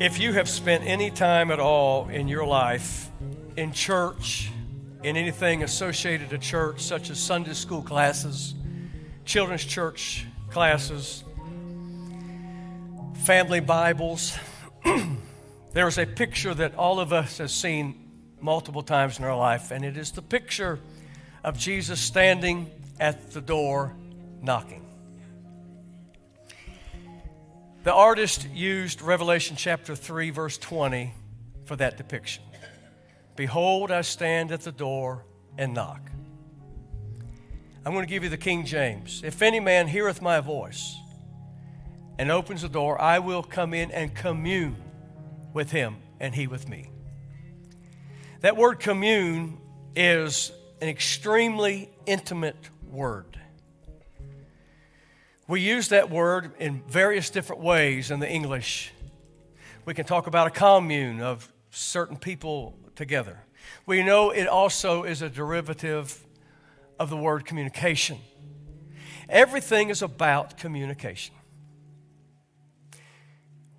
If you have spent any time at all in your life in church, in anything associated to church, such as Sunday school classes, children's church classes, family Bibles, there is a picture that all of us have seen multiple times in our life, and it is the picture of Jesus standing at the door knocking. The artist used Revelation chapter 3, verse 20 for that depiction. Behold, I stand at the door and knock. I'm going to give you the King James. If any man heareth my voice and opens the door, I will come in and commune with him and he with me. That word commune is an extremely intimate word. We use that word in various different ways in the English. We can talk about a commune of certain people together. We know it also is a derivative of the word communication. Everything is about communication.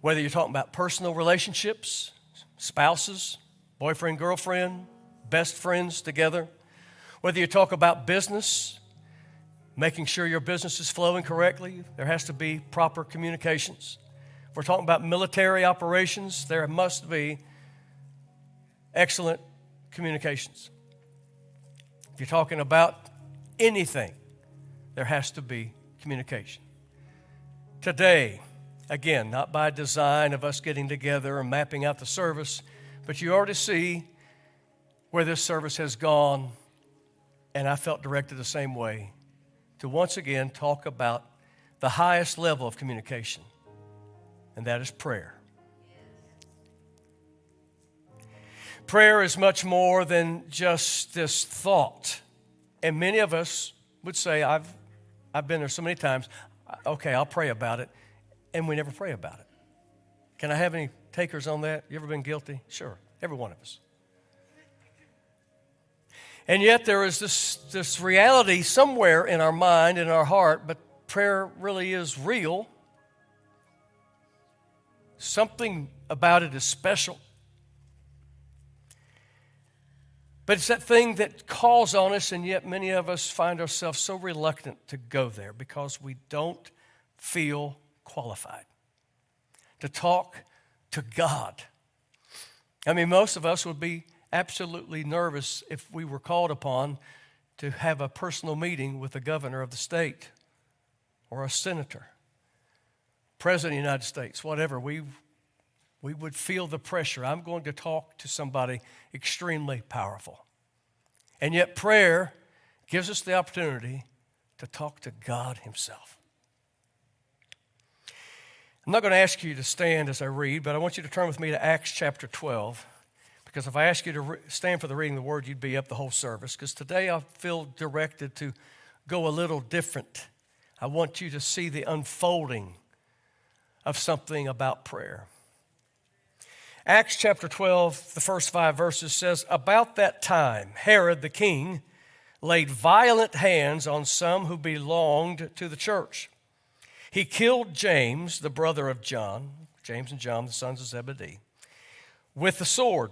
Whether you're talking about personal relationships, spouses, boyfriend, girlfriend, best friends together, whether you talk about business, making sure your business is flowing correctly. There has to be proper communications. If we're talking about military operations, there must be excellent communications. If you're talking about anything, there has to be communication. Today, again, not by design of us getting together and mapping out the service, but you already see where this service has gone, and I felt directed the same way to once again talk about the highest level of communication, and that is prayer. Prayer is much more than just this thought. And many of us would say, I've, I've been there so many times, okay, I'll pray about it, and we never pray about it. Can I have any takers on that? You ever been guilty? Sure, every one of us. And yet there is this, this reality somewhere in our mind, in our heart, but prayer really is real. Something about it is special. But it's that thing that calls on us, and yet many of us find ourselves so reluctant to go there because we don't feel qualified to talk to God. I mean, most of us would be absolutely nervous if we were called upon to have a personal meeting with the governor of the state or a senator, president of the United States, whatever. We, we would feel the pressure. I'm going to talk to somebody extremely powerful. And yet, prayer gives us the opportunity to talk to God Himself. I'm not going to ask you to stand as I read, but I want you to turn with me to Acts chapter 12. Because if I ask you to re- stand for the reading of the word, you'd be up the whole service. Because today I feel directed to go a little different. I want you to see the unfolding of something about prayer. Acts chapter 12, the first five verses says, About that time, Herod the king laid violent hands on some who belonged to the church. He killed James, the brother of John, James and John, the sons of Zebedee, with the sword.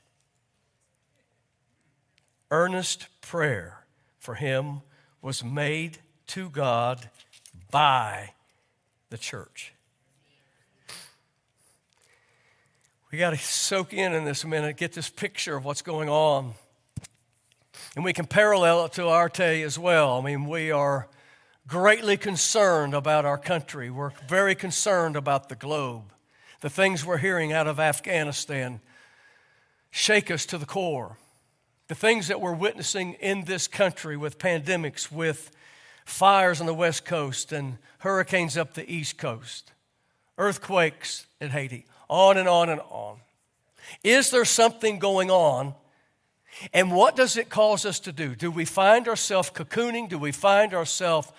earnest prayer for him was made to God by the church. We got to soak in in this minute, get this picture of what's going on. And we can parallel it to day as well. I mean, we are greatly concerned about our country. We're very concerned about the globe. The things we're hearing out of Afghanistan shake us to the core the things that we're witnessing in this country with pandemics, with fires on the West Coast and hurricanes up the East Coast, earthquakes in Haiti, on and on and on. Is there something going on? And what does it cause us to do? Do we find ourselves cocooning? Do we find ourselves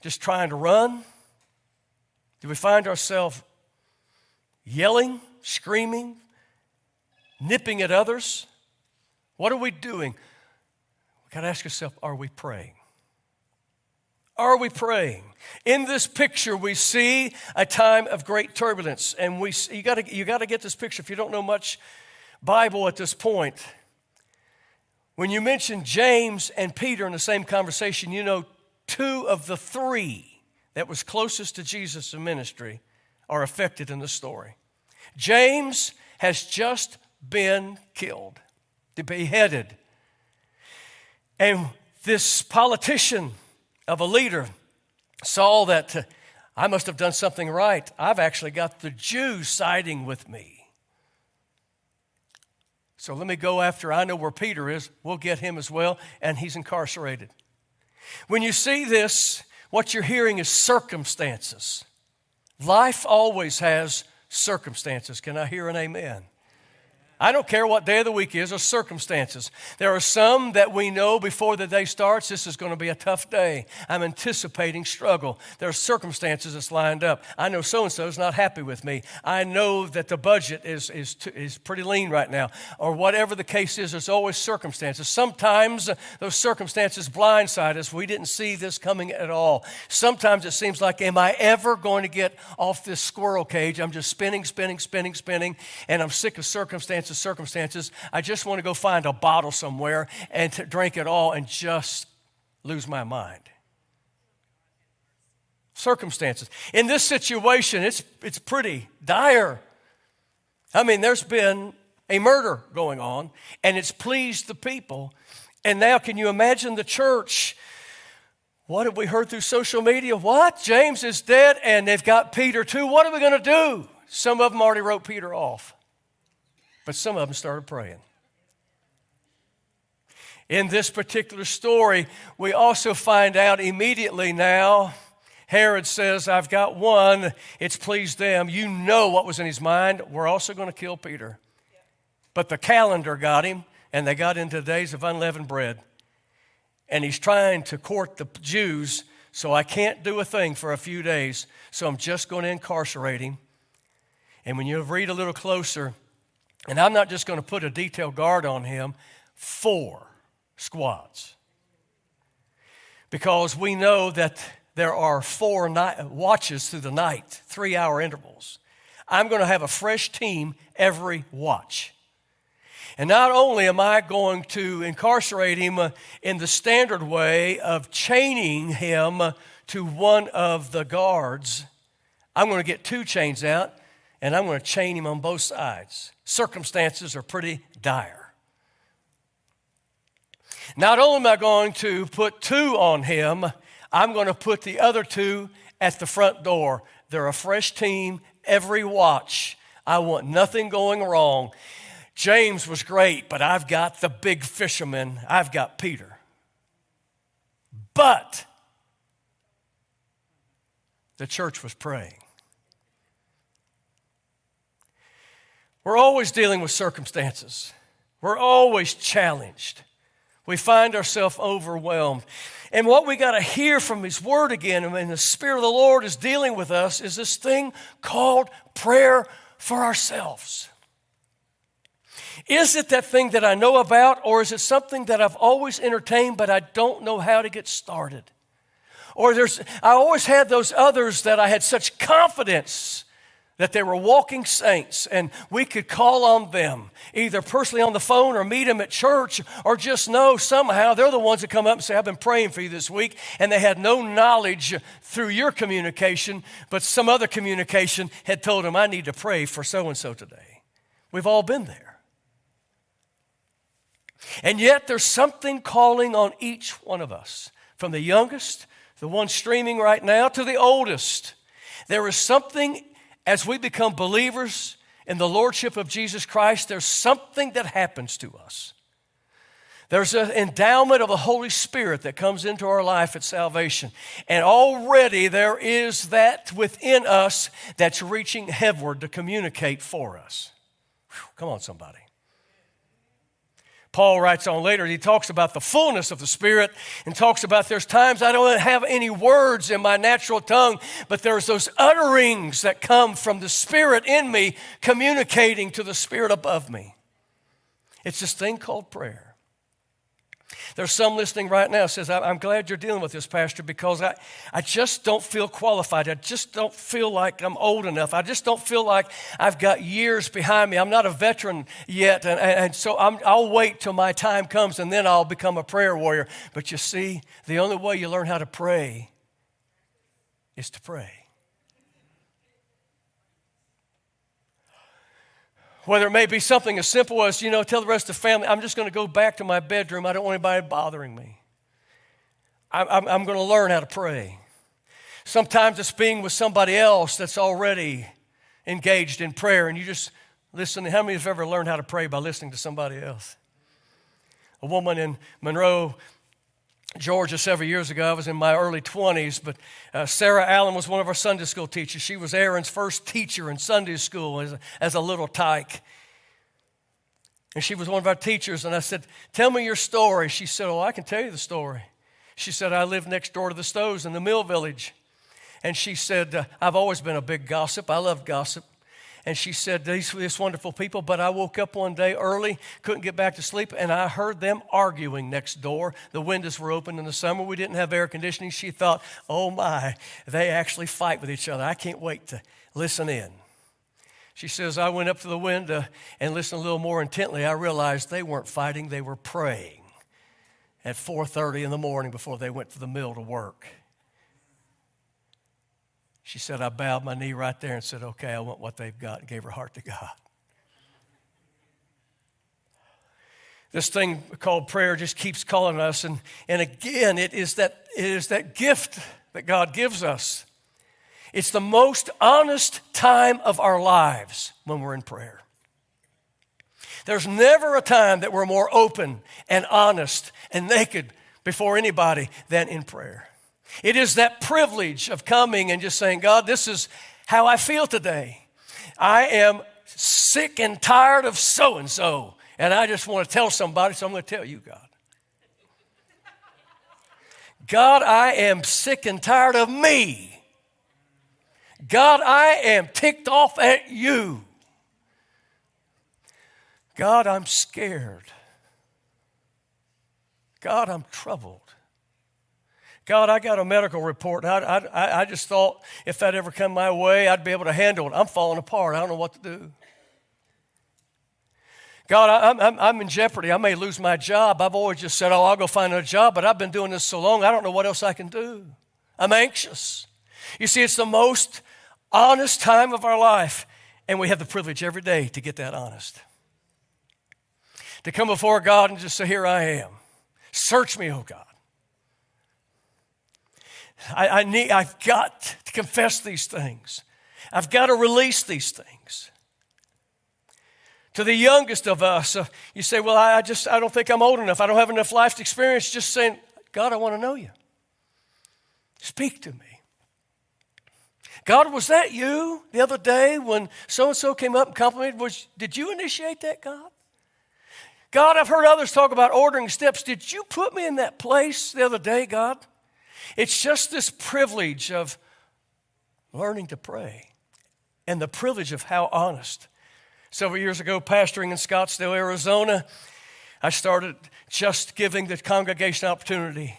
just trying to run? Do we find ourselves yelling, screaming, nipping at others? What are we doing? We got to ask ourselves are we praying? Are we praying? In this picture, we see a time of great turbulence, and we you got you got to get this picture. If you don't know much Bible at this point, when you mention James and Peter in the same conversation, you know two of the three that was closest to Jesus' ministry are affected in the story. James has just been killed, beheaded, and this politician of a leader saw that uh, I must have done something right. I've actually got the Jews siding with me. So let me go after, I know where Peter is. We'll get him as well, and he's incarcerated. When you see this, what you're hearing is circumstances. Life always has circumstances. Can I hear an amen? I don't care what day of the week is or circumstances. There are some that we know before the day starts, this is going to be a tough day. I'm anticipating struggle. There are circumstances that's lined up. I know so and so is not happy with me. I know that the budget is, is, is pretty lean right now. Or whatever the case is, there's always circumstances. Sometimes uh, those circumstances blindside us. We didn't see this coming at all. Sometimes it seems like, am I ever going to get off this squirrel cage? I'm just spinning, spinning, spinning, spinning, and I'm sick of circumstances circumstances. I just want to go find a bottle somewhere and to drink it all and just lose my mind. Circumstances. In this situation, it's, it's pretty dire. I mean, there's been a murder going on, and it's pleased the people. And now, can you imagine the church? What have we heard through social media? What? James is dead, and they've got Peter too. What are we going to do? Some of them already wrote Peter off. But some of them started praying. In this particular story, we also find out immediately now. Herod says, I've got one, it's pleased them. You know what was in his mind. We're also going to kill Peter. But the calendar got him, and they got into days of unleavened bread. And he's trying to court the Jews, so I can't do a thing for a few days, so I'm just going to incarcerate him. And when you read a little closer, and I'm not just going to put a detailed guard on him, four squads. Because we know that there are four night, watches through the night, three hour intervals. I'm going to have a fresh team every watch. And not only am I going to incarcerate him uh, in the standard way of chaining him to one of the guards, I'm going to get two chains out and I'm going to chain him on both sides. Circumstances are pretty dire. Not only am I going to put two on him, I'm going to put the other two at the front door. They're a fresh team every watch. I want nothing going wrong. James was great, but I've got the big fisherman. I've got Peter. But the church was praying. We're always dealing with circumstances, we're always challenged. We find ourselves overwhelmed. And what we got to hear from His Word again, and the Spirit of the Lord is dealing with us, is this thing called prayer for ourselves. Is it that thing that I know about, or is it something that I've always entertained, but I don't know how to get started? Or there's, I always had those others that I had such confidence that they were walking saints and we could call on them either personally on the phone or meet them at church or just know somehow they're the ones that come up and say i've been praying for you this week and they had no knowledge through your communication but some other communication had told them i need to pray for so and so today. We've all been there. And yet there's something calling on each one of us from the youngest the one streaming right now to the oldest. There is something as we become believers in the Lordship of Jesus Christ, there's something that happens to us. There's an endowment of the Holy Spirit that comes into our life at salvation. And already there is that within us that's reaching heavenward to communicate for us. Whew, come on, somebody. Paul writes on later, he talks about the fullness of the Spirit and talks about there's times I don't have any words in my natural tongue, but there's those utterings that come from the Spirit in me communicating to the Spirit above me. It's this thing called prayer. There's some listening right now says, I'm glad you're dealing with this, Pastor, because I, I just don't feel qualified. I just don't feel like I'm old enough. I just don't feel like I've got years behind me. I'm not a veteran yet. And, and so i will wait till my time comes and then I'll become a prayer warrior. But you see, the only way you learn how to pray is to pray. Whether it may be something as simple as, you know, tell the rest of the family, I'm just going to go back to my bedroom. I don't want anybody bothering me. I'm, I'm, I'm going to learn how to pray. Sometimes it's being with somebody else that's already engaged in prayer, and you just listen. How many have ever learned how to pray by listening to somebody else? A woman in Monroe, Georgia several years ago. I was in my early 20s, but uh, Sarah Allen was one of our Sunday school teachers. She was Aaron's first teacher in Sunday school as a, as a little tyke. And she was one of our teachers, and I said, Tell me your story. She said, Oh, I can tell you the story. She said, I live next door to the Stows in the Mill Village. And she said, uh, I've always been a big gossip. I love gossip. And she said, these, these wonderful people, but I woke up one day early, couldn't get back to sleep, and I heard them arguing next door. The windows were open in the summer. We didn't have air conditioning. She thought, oh my, they actually fight with each other. I can't wait to listen in. She says, I went up to the window and listened a little more intently. I realized they weren't fighting, they were praying at 4.30 in the morning before they went to the mill to work. She said, I bowed my knee right there and said, Okay, I want what they've got, and gave her heart to God. This thing called prayer just keeps calling us. And, and again, it is, that, it is that gift that God gives us. It's the most honest time of our lives when we're in prayer. There's never a time that we're more open and honest and naked before anybody than in prayer. It is that privilege of coming and just saying, God, this is how I feel today. I am sick and tired of so and so, and I just want to tell somebody, so I'm going to tell you, God. God, I am sick and tired of me. God, I am ticked off at you. God, I'm scared. God, I'm troubled. God, I got a medical report. I, I, I just thought if that ever come my way, I'd be able to handle it. I'm falling apart. I don't know what to do. God, I'm, I'm, I'm in jeopardy. I may lose my job. I've always just said, oh, I'll go find a job, but I've been doing this so long, I don't know what else I can do. I'm anxious. You see, it's the most honest time of our life, and we have the privilege every day to get that honest. To come before God and just say, Here I am. Search me, oh God. I, I need, I've got to confess these things. I've got to release these things. To the youngest of us, uh, you say, Well, I, I just, I don't think I'm old enough. I don't have enough life experience. Just saying, God, I want to know you. Speak to me. God, was that you the other day when so and so came up and complimented? Was, did you initiate that, God? God, I've heard others talk about ordering steps. Did you put me in that place the other day, God? It's just this privilege of learning to pray and the privilege of how honest. Several years ago, pastoring in Scottsdale, Arizona, I started just giving the congregation opportunity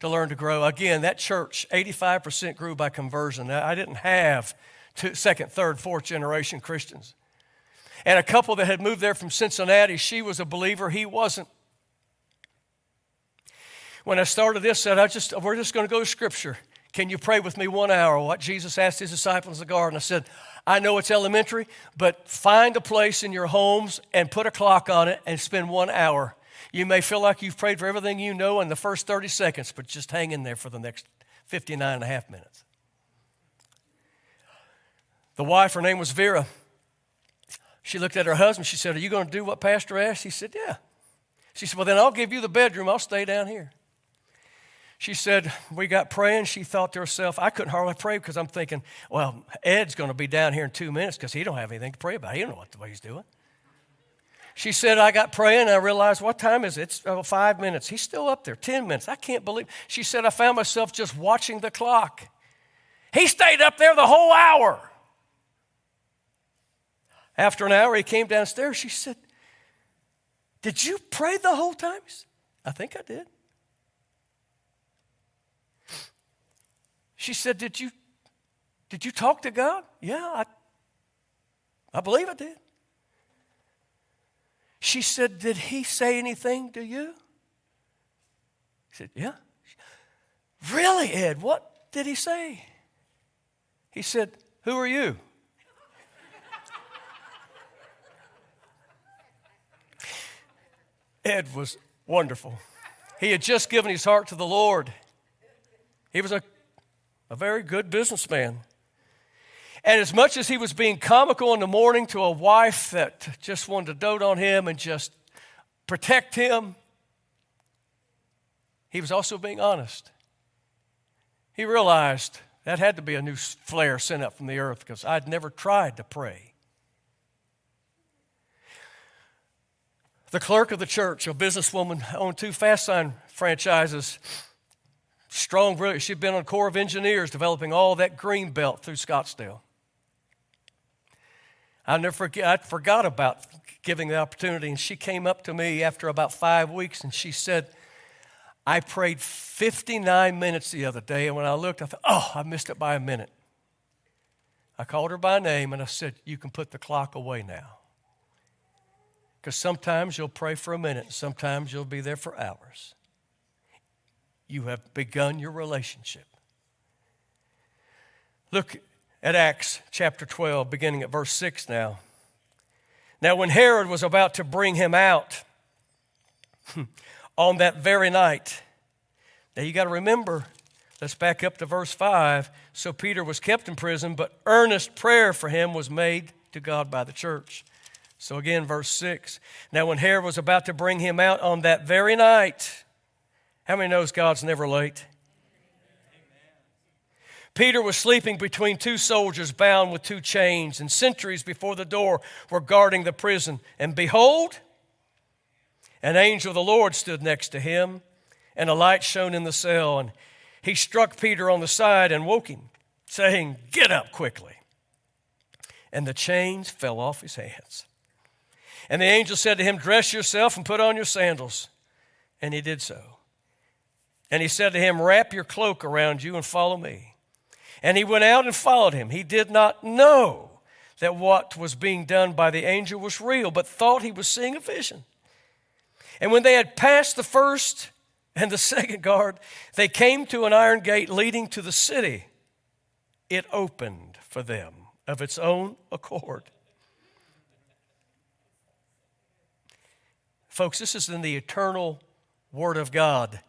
to learn to grow. Again, that church, 85% grew by conversion. I didn't have two, second, third, fourth generation Christians. And a couple that had moved there from Cincinnati, she was a believer, he wasn't when I started this, said, I just, we're just going to go to Scripture. Can you pray with me one hour? What Jesus asked his disciples in the garden. I said, I know it's elementary, but find a place in your homes and put a clock on it and spend one hour. You may feel like you've prayed for everything you know in the first 30 seconds, but just hang in there for the next 59 and a half minutes. The wife, her name was Vera. She looked at her husband. She said, Are you going to do what Pastor asked? He said, Yeah. She said, Well, then I'll give you the bedroom. I'll stay down here. She said, We got praying. She thought to herself, I couldn't hardly pray because I'm thinking, Well, Ed's going to be down here in two minutes because he don't have anything to pray about. He don't know what the way he's doing. She said, I got praying and I realized, what time is it? It's oh, five minutes. He's still up there, 10 minutes. I can't believe. She said, I found myself just watching the clock. He stayed up there the whole hour. After an hour, he came downstairs. She said, Did you pray the whole time? I think I did. She said, Did you, did you talk to God? Yeah, I, I believe I did. She said, Did he say anything to you? He said, Yeah. Really, Ed? What did he say? He said, Who are you? Ed was wonderful. He had just given his heart to the Lord. He was a, a very good businessman. And as much as he was being comical in the morning to a wife that just wanted to dote on him and just protect him, he was also being honest. He realized that had to be a new flare sent up from the earth because I'd never tried to pray. The clerk of the church, a businesswoman, owned two fast sign franchises. Strong, brilliant. She'd been on Corps of Engineers developing all that green belt through Scottsdale. I never forget, I forgot about giving the opportunity, and she came up to me after about five weeks and she said, I prayed 59 minutes the other day, and when I looked, I thought, oh, I missed it by a minute. I called her by name and I said, You can put the clock away now. Because sometimes you'll pray for a minute, sometimes you'll be there for hours. You have begun your relationship. Look at Acts chapter 12, beginning at verse 6 now. Now, when Herod was about to bring him out on that very night, now you got to remember, let's back up to verse 5. So Peter was kept in prison, but earnest prayer for him was made to God by the church. So again, verse 6. Now, when Herod was about to bring him out on that very night, how many knows God's never late? Peter was sleeping between two soldiers bound with two chains, and sentries before the door were guarding the prison. And behold, an angel of the Lord stood next to him, and a light shone in the cell. And he struck Peter on the side and woke him, saying, Get up quickly. And the chains fell off his hands. And the angel said to him, Dress yourself and put on your sandals. And he did so. And he said to him, Wrap your cloak around you and follow me. And he went out and followed him. He did not know that what was being done by the angel was real, but thought he was seeing a vision. And when they had passed the first and the second guard, they came to an iron gate leading to the city. It opened for them of its own accord. Folks, this is in the eternal Word of God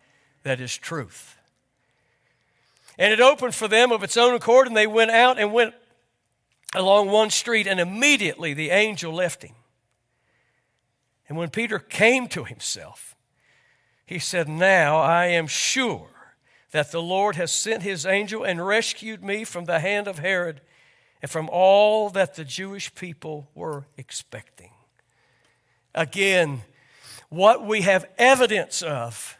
that is truth. And it opened for them of its own accord, and they went out and went along one street, and immediately the angel left him. And when Peter came to himself, he said, Now I am sure that the Lord has sent his angel and rescued me from the hand of Herod and from all that the Jewish people were expecting. Again, what we have evidence of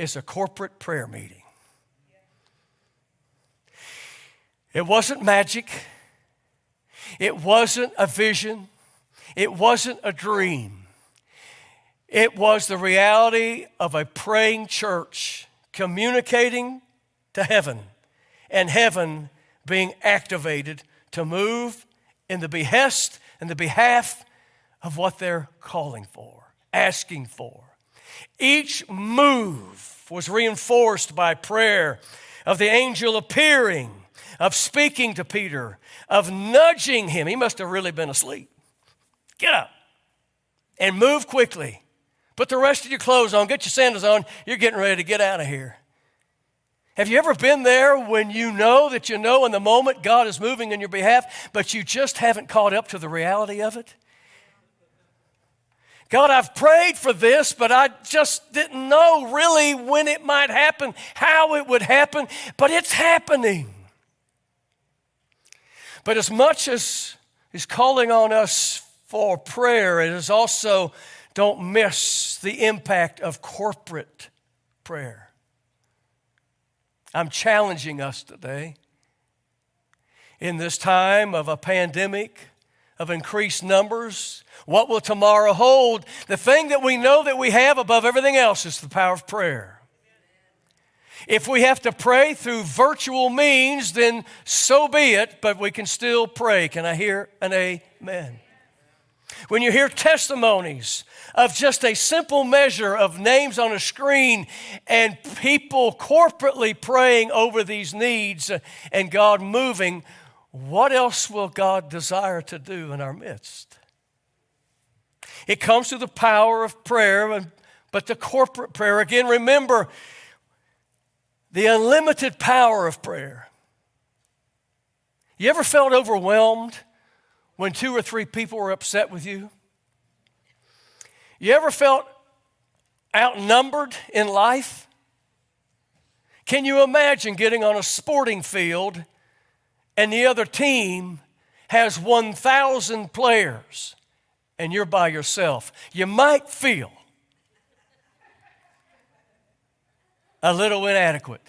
is a corporate prayer meeting. It wasn't magic. It wasn't a vision. It wasn't a dream. It was the reality of a praying church communicating to heaven and heaven being activated to move in the behest and the behalf of what they're calling for, asking for. Each move was reinforced by prayer of the angel appearing of speaking to Peter, of nudging him. He must have really been asleep. Get up and move quickly. Put the rest of your clothes on, get your sandals on. You're getting ready to get out of here. Have you ever been there when you know that you know in the moment God is moving on your behalf, but you just haven't caught up to the reality of it? God, I've prayed for this, but I just didn't know really when it might happen, how it would happen, but it's happening. But as much as He's calling on us for prayer, it is also don't miss the impact of corporate prayer. I'm challenging us today in this time of a pandemic, of increased numbers. What will tomorrow hold? The thing that we know that we have above everything else is the power of prayer. If we have to pray through virtual means, then so be it, but we can still pray. Can I hear an amen? When you hear testimonies of just a simple measure of names on a screen and people corporately praying over these needs and God moving, what else will God desire to do in our midst? It comes through the power of prayer, but the corporate prayer. Again, remember the unlimited power of prayer. You ever felt overwhelmed when two or three people were upset with you? You ever felt outnumbered in life? Can you imagine getting on a sporting field and the other team has 1,000 players and you're by yourself? You might feel a little inadequate.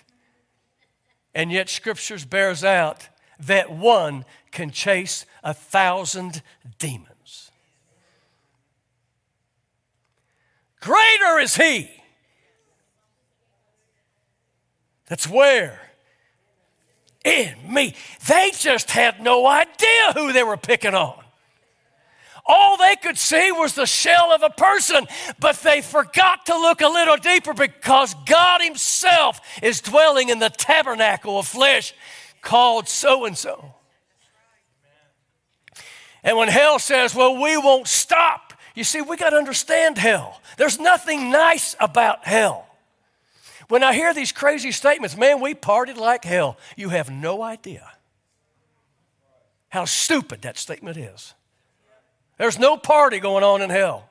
And yet, Scriptures bears out that one can chase a thousand demons. Greater is He. That's where? In me. They just had no idea who they were picking on. All they could see was the shell of a person, but they forgot to look a little deeper because God Himself is dwelling in the tabernacle of flesh called so and so. And when hell says, Well, we won't stop, you see, we got to understand hell. There's nothing nice about hell. When I hear these crazy statements, man, we partied like hell, you have no idea how stupid that statement is. There's no party going on in hell.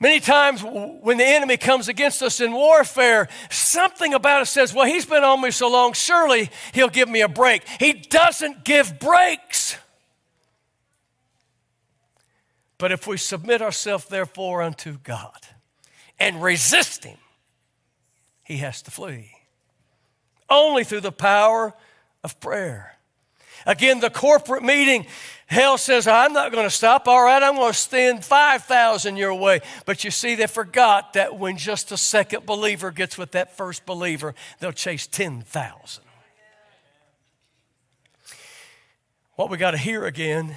Many times when the enemy comes against us in warfare, something about us says, Well, he's been on me so long, surely he'll give me a break. He doesn't give breaks. But if we submit ourselves, therefore, unto God and resist him, he has to flee. Only through the power of prayer. Again, the corporate meeting Hell says, I'm not going to stop. All right, I'm going to send 5,000 your way. But you see, they forgot that when just a second believer gets with that first believer, they'll chase 10,000. What we got to hear again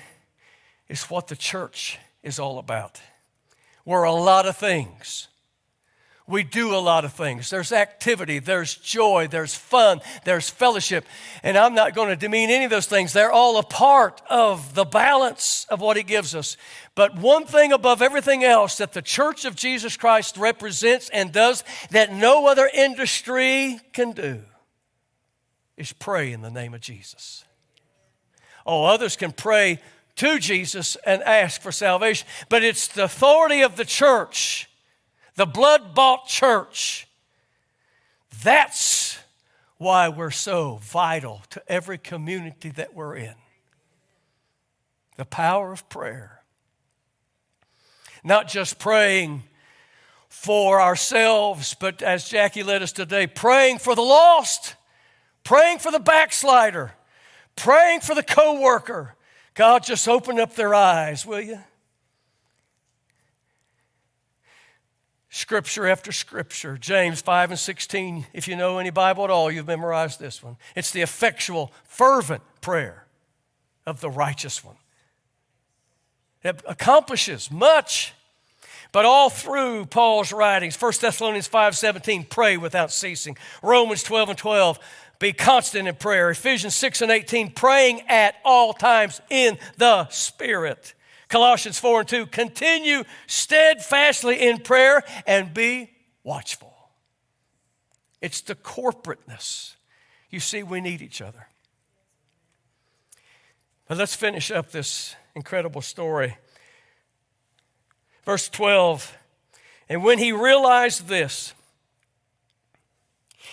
is what the church is all about. We're a lot of things. We do a lot of things. There's activity, there's joy, there's fun, there's fellowship. And I'm not going to demean any of those things. They're all a part of the balance of what He gives us. But one thing above everything else that the Church of Jesus Christ represents and does that no other industry can do is pray in the name of Jesus. Oh, others can pray to Jesus and ask for salvation, but it's the authority of the church the blood bought church. That's why we're so vital to every community that we're in. The power of prayer. Not just praying for ourselves, but as Jackie led us today, praying for the lost, praying for the backslider, praying for the coworker. God, just open up their eyes, will you? Scripture after scripture. James 5 and 16, if you know any Bible at all, you've memorized this one. It's the effectual, fervent prayer of the righteous one. It accomplishes much. But all through Paul's writings, 1 Thessalonians 5 17, pray without ceasing. Romans 12 and 12, be constant in prayer. Ephesians 6 and 18, praying at all times in the Spirit. Colossians 4 and 2 continue steadfastly in prayer and be watchful. It's the corporateness. You see, we need each other. But let's finish up this incredible story. Verse 12 And when he realized this,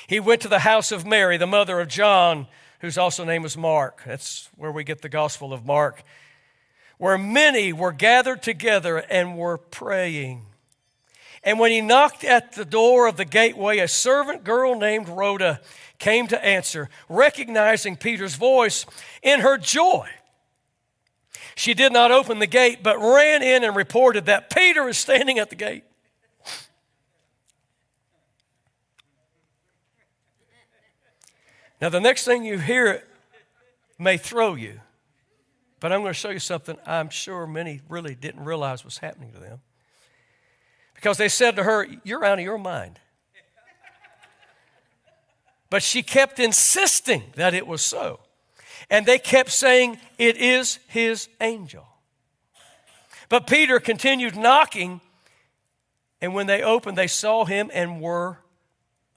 he went to the house of Mary, the mother of John, whose also name was Mark. That's where we get the Gospel of Mark, where many were gathered together and were praying. And when he knocked at the door of the gateway, a servant girl named Rhoda came to answer, recognizing Peter's voice in her joy. She did not open the gate, but ran in and reported that Peter is standing at the gate. Now, the next thing you hear may throw you, but I'm going to show you something I'm sure many really didn't realize was happening to them. Because they said to her, You're out of your mind. But she kept insisting that it was so. And they kept saying, It is his angel. But Peter continued knocking, and when they opened, they saw him and were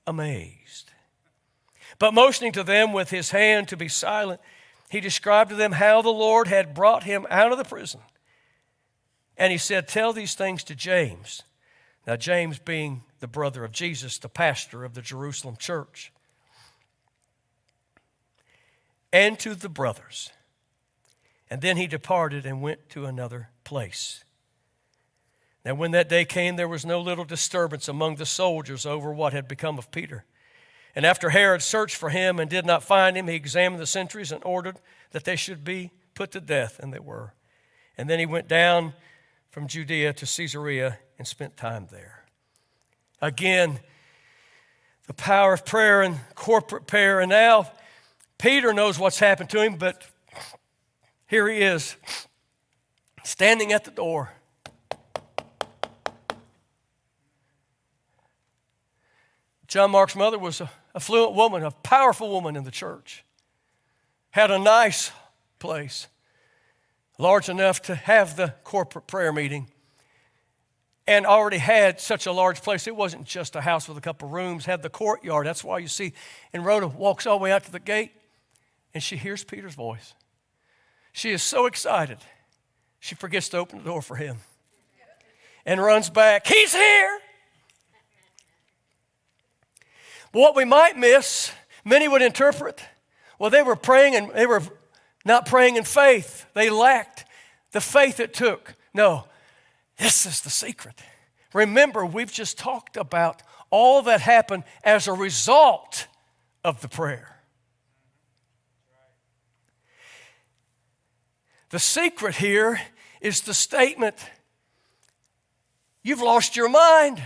amazed. But motioning to them with his hand to be silent, he described to them how the Lord had brought him out of the prison. And he said, Tell these things to James. Now, James being the brother of Jesus, the pastor of the Jerusalem church and to the brothers. And then he departed and went to another place. Now, when that day came, there was no little disturbance among the soldiers over what had become of Peter. And after Herod searched for him and did not find him, he examined the sentries and ordered that they should be put to death, and they were. And then he went down from Judea to Caesarea and spent time there. Again, the power of prayer and corporate prayer. And now Peter knows what's happened to him, but here he is, standing at the door. John Mark's mother was a affluent woman, a powerful woman in the church. Had a nice place, large enough to have the corporate prayer meeting, and already had such a large place. It wasn't just a house with a couple rooms, had the courtyard. That's why you see, and Rhoda walks all the way out to the gate and she hears Peter's voice. She is so excited, she forgets to open the door for him and runs back. He's here. But what we might miss, many would interpret, well, they were praying and they were not praying in faith. They lacked the faith it took. No, this is the secret. Remember, we've just talked about all that happened as a result of the prayer. The secret here is the statement you've lost your mind.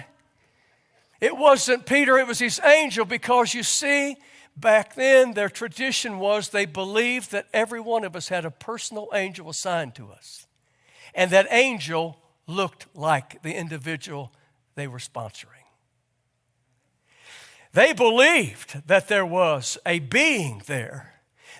It wasn't Peter, it was his angel, because you see, back then their tradition was they believed that every one of us had a personal angel assigned to us. And that angel looked like the individual they were sponsoring. They believed that there was a being there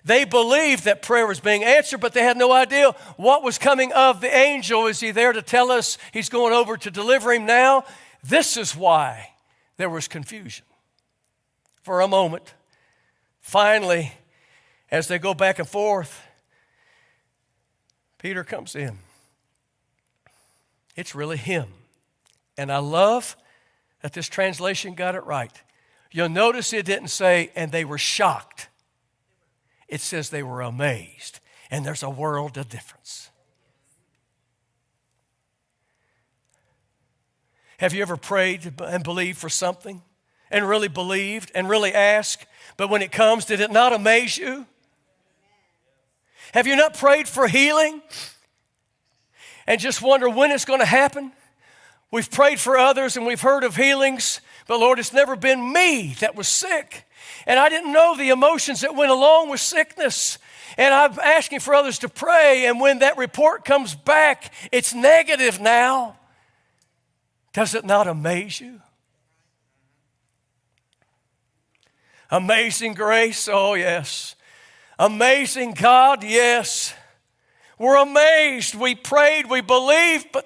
they believed that prayer was being answered, but they had no idea what was coming of the angel. Is he there to tell us he's going over to deliver him now? This is why there was confusion. For a moment, finally, as they go back and forth, Peter comes in. It's really him. And I love that this translation got it right. You'll notice it didn't say, and they were shocked it says they were amazed. And there's a world of difference. Have you ever prayed and believed for something and really believed and really asked, but when it comes, did it not amaze you? Have you not prayed for healing and just wonder when it's going to happen? We've prayed for others and we've heard of healings, but Lord, it's never been me that was sick. And I didn't know the emotions that went along with sickness. And I'm asking for others to pray. And when that report comes back, it's negative now. Does it not amaze you? Amazing grace, oh yes. Amazing God, yes. We're amazed. We prayed, we believed, but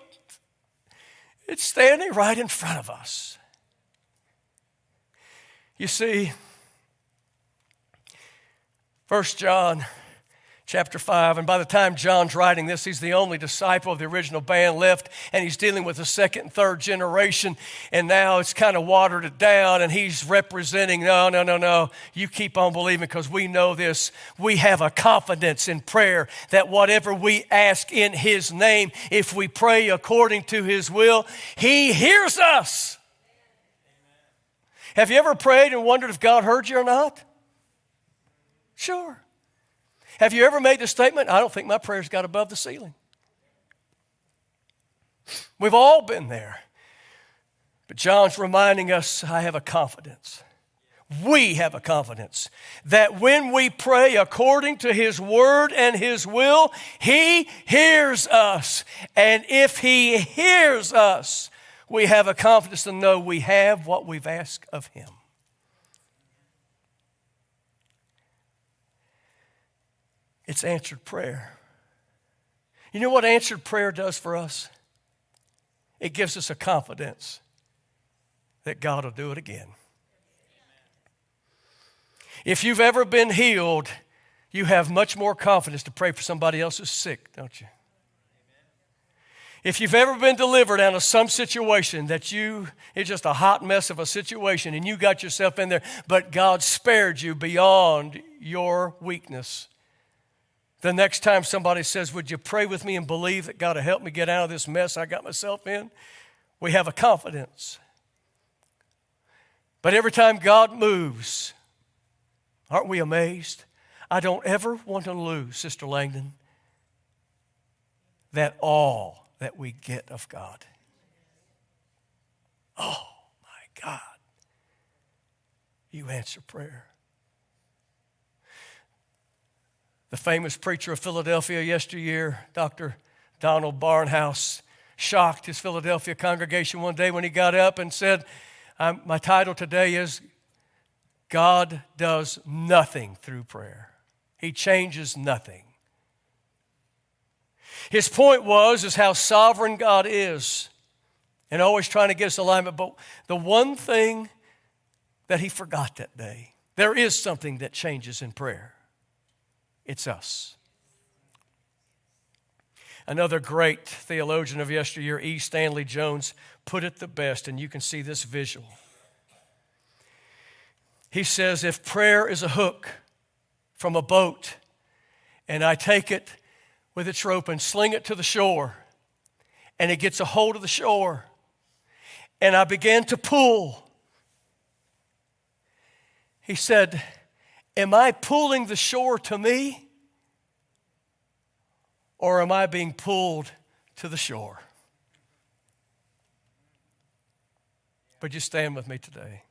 it's standing right in front of us. You see, 1 John chapter 5. And by the time John's writing this, he's the only disciple of the original band left, and he's dealing with the second and third generation. And now it's kind of watered it down, and he's representing no, no, no, no. You keep on believing because we know this. We have a confidence in prayer that whatever we ask in his name, if we pray according to his will, he hears us. Have you ever prayed and wondered if God heard you or not? Sure. Have you ever made the statement, I don't think my prayers got above the ceiling? We've all been there. But John's reminding us I have a confidence. We have a confidence that when we pray according to His word and His will, He hears us. And if He hears us, we have a confidence to know we have what we've asked of Him. It's answered prayer. You know what answered prayer does for us? It gives us a confidence that God will do it again. If you've ever been healed, you have much more confidence to pray for somebody else who's sick, don't you? If you've ever been delivered out of some situation that you, it's just a hot mess of a situation and you got yourself in there, but God spared you beyond your weakness, the next time somebody says, Would you pray with me and believe that God will help me get out of this mess I got myself in? We have a confidence. But every time God moves, aren't we amazed? I don't ever want to lose, Sister Langdon, that all that we get of God. Oh my God. You answer prayer. The famous preacher of Philadelphia yesteryear, Dr. Donald Barnhouse, shocked his Philadelphia congregation one day when he got up and said, My title today is God Does Nothing Through Prayer. He changes nothing. His point was is how sovereign God is and always trying to get us alignment. But the one thing that he forgot that day, there is something that changes in prayer. It's us. Another great theologian of yesteryear, E. Stanley Jones, put it the best, and you can see this visual. He says, If prayer is a hook from a boat, and I take it with its rope and sling it to the shore, and it gets a hold of the shore, and I begin to pull, he said, Am I pulling the shore to me? Or am I being pulled to the shore? Would you stand with me today?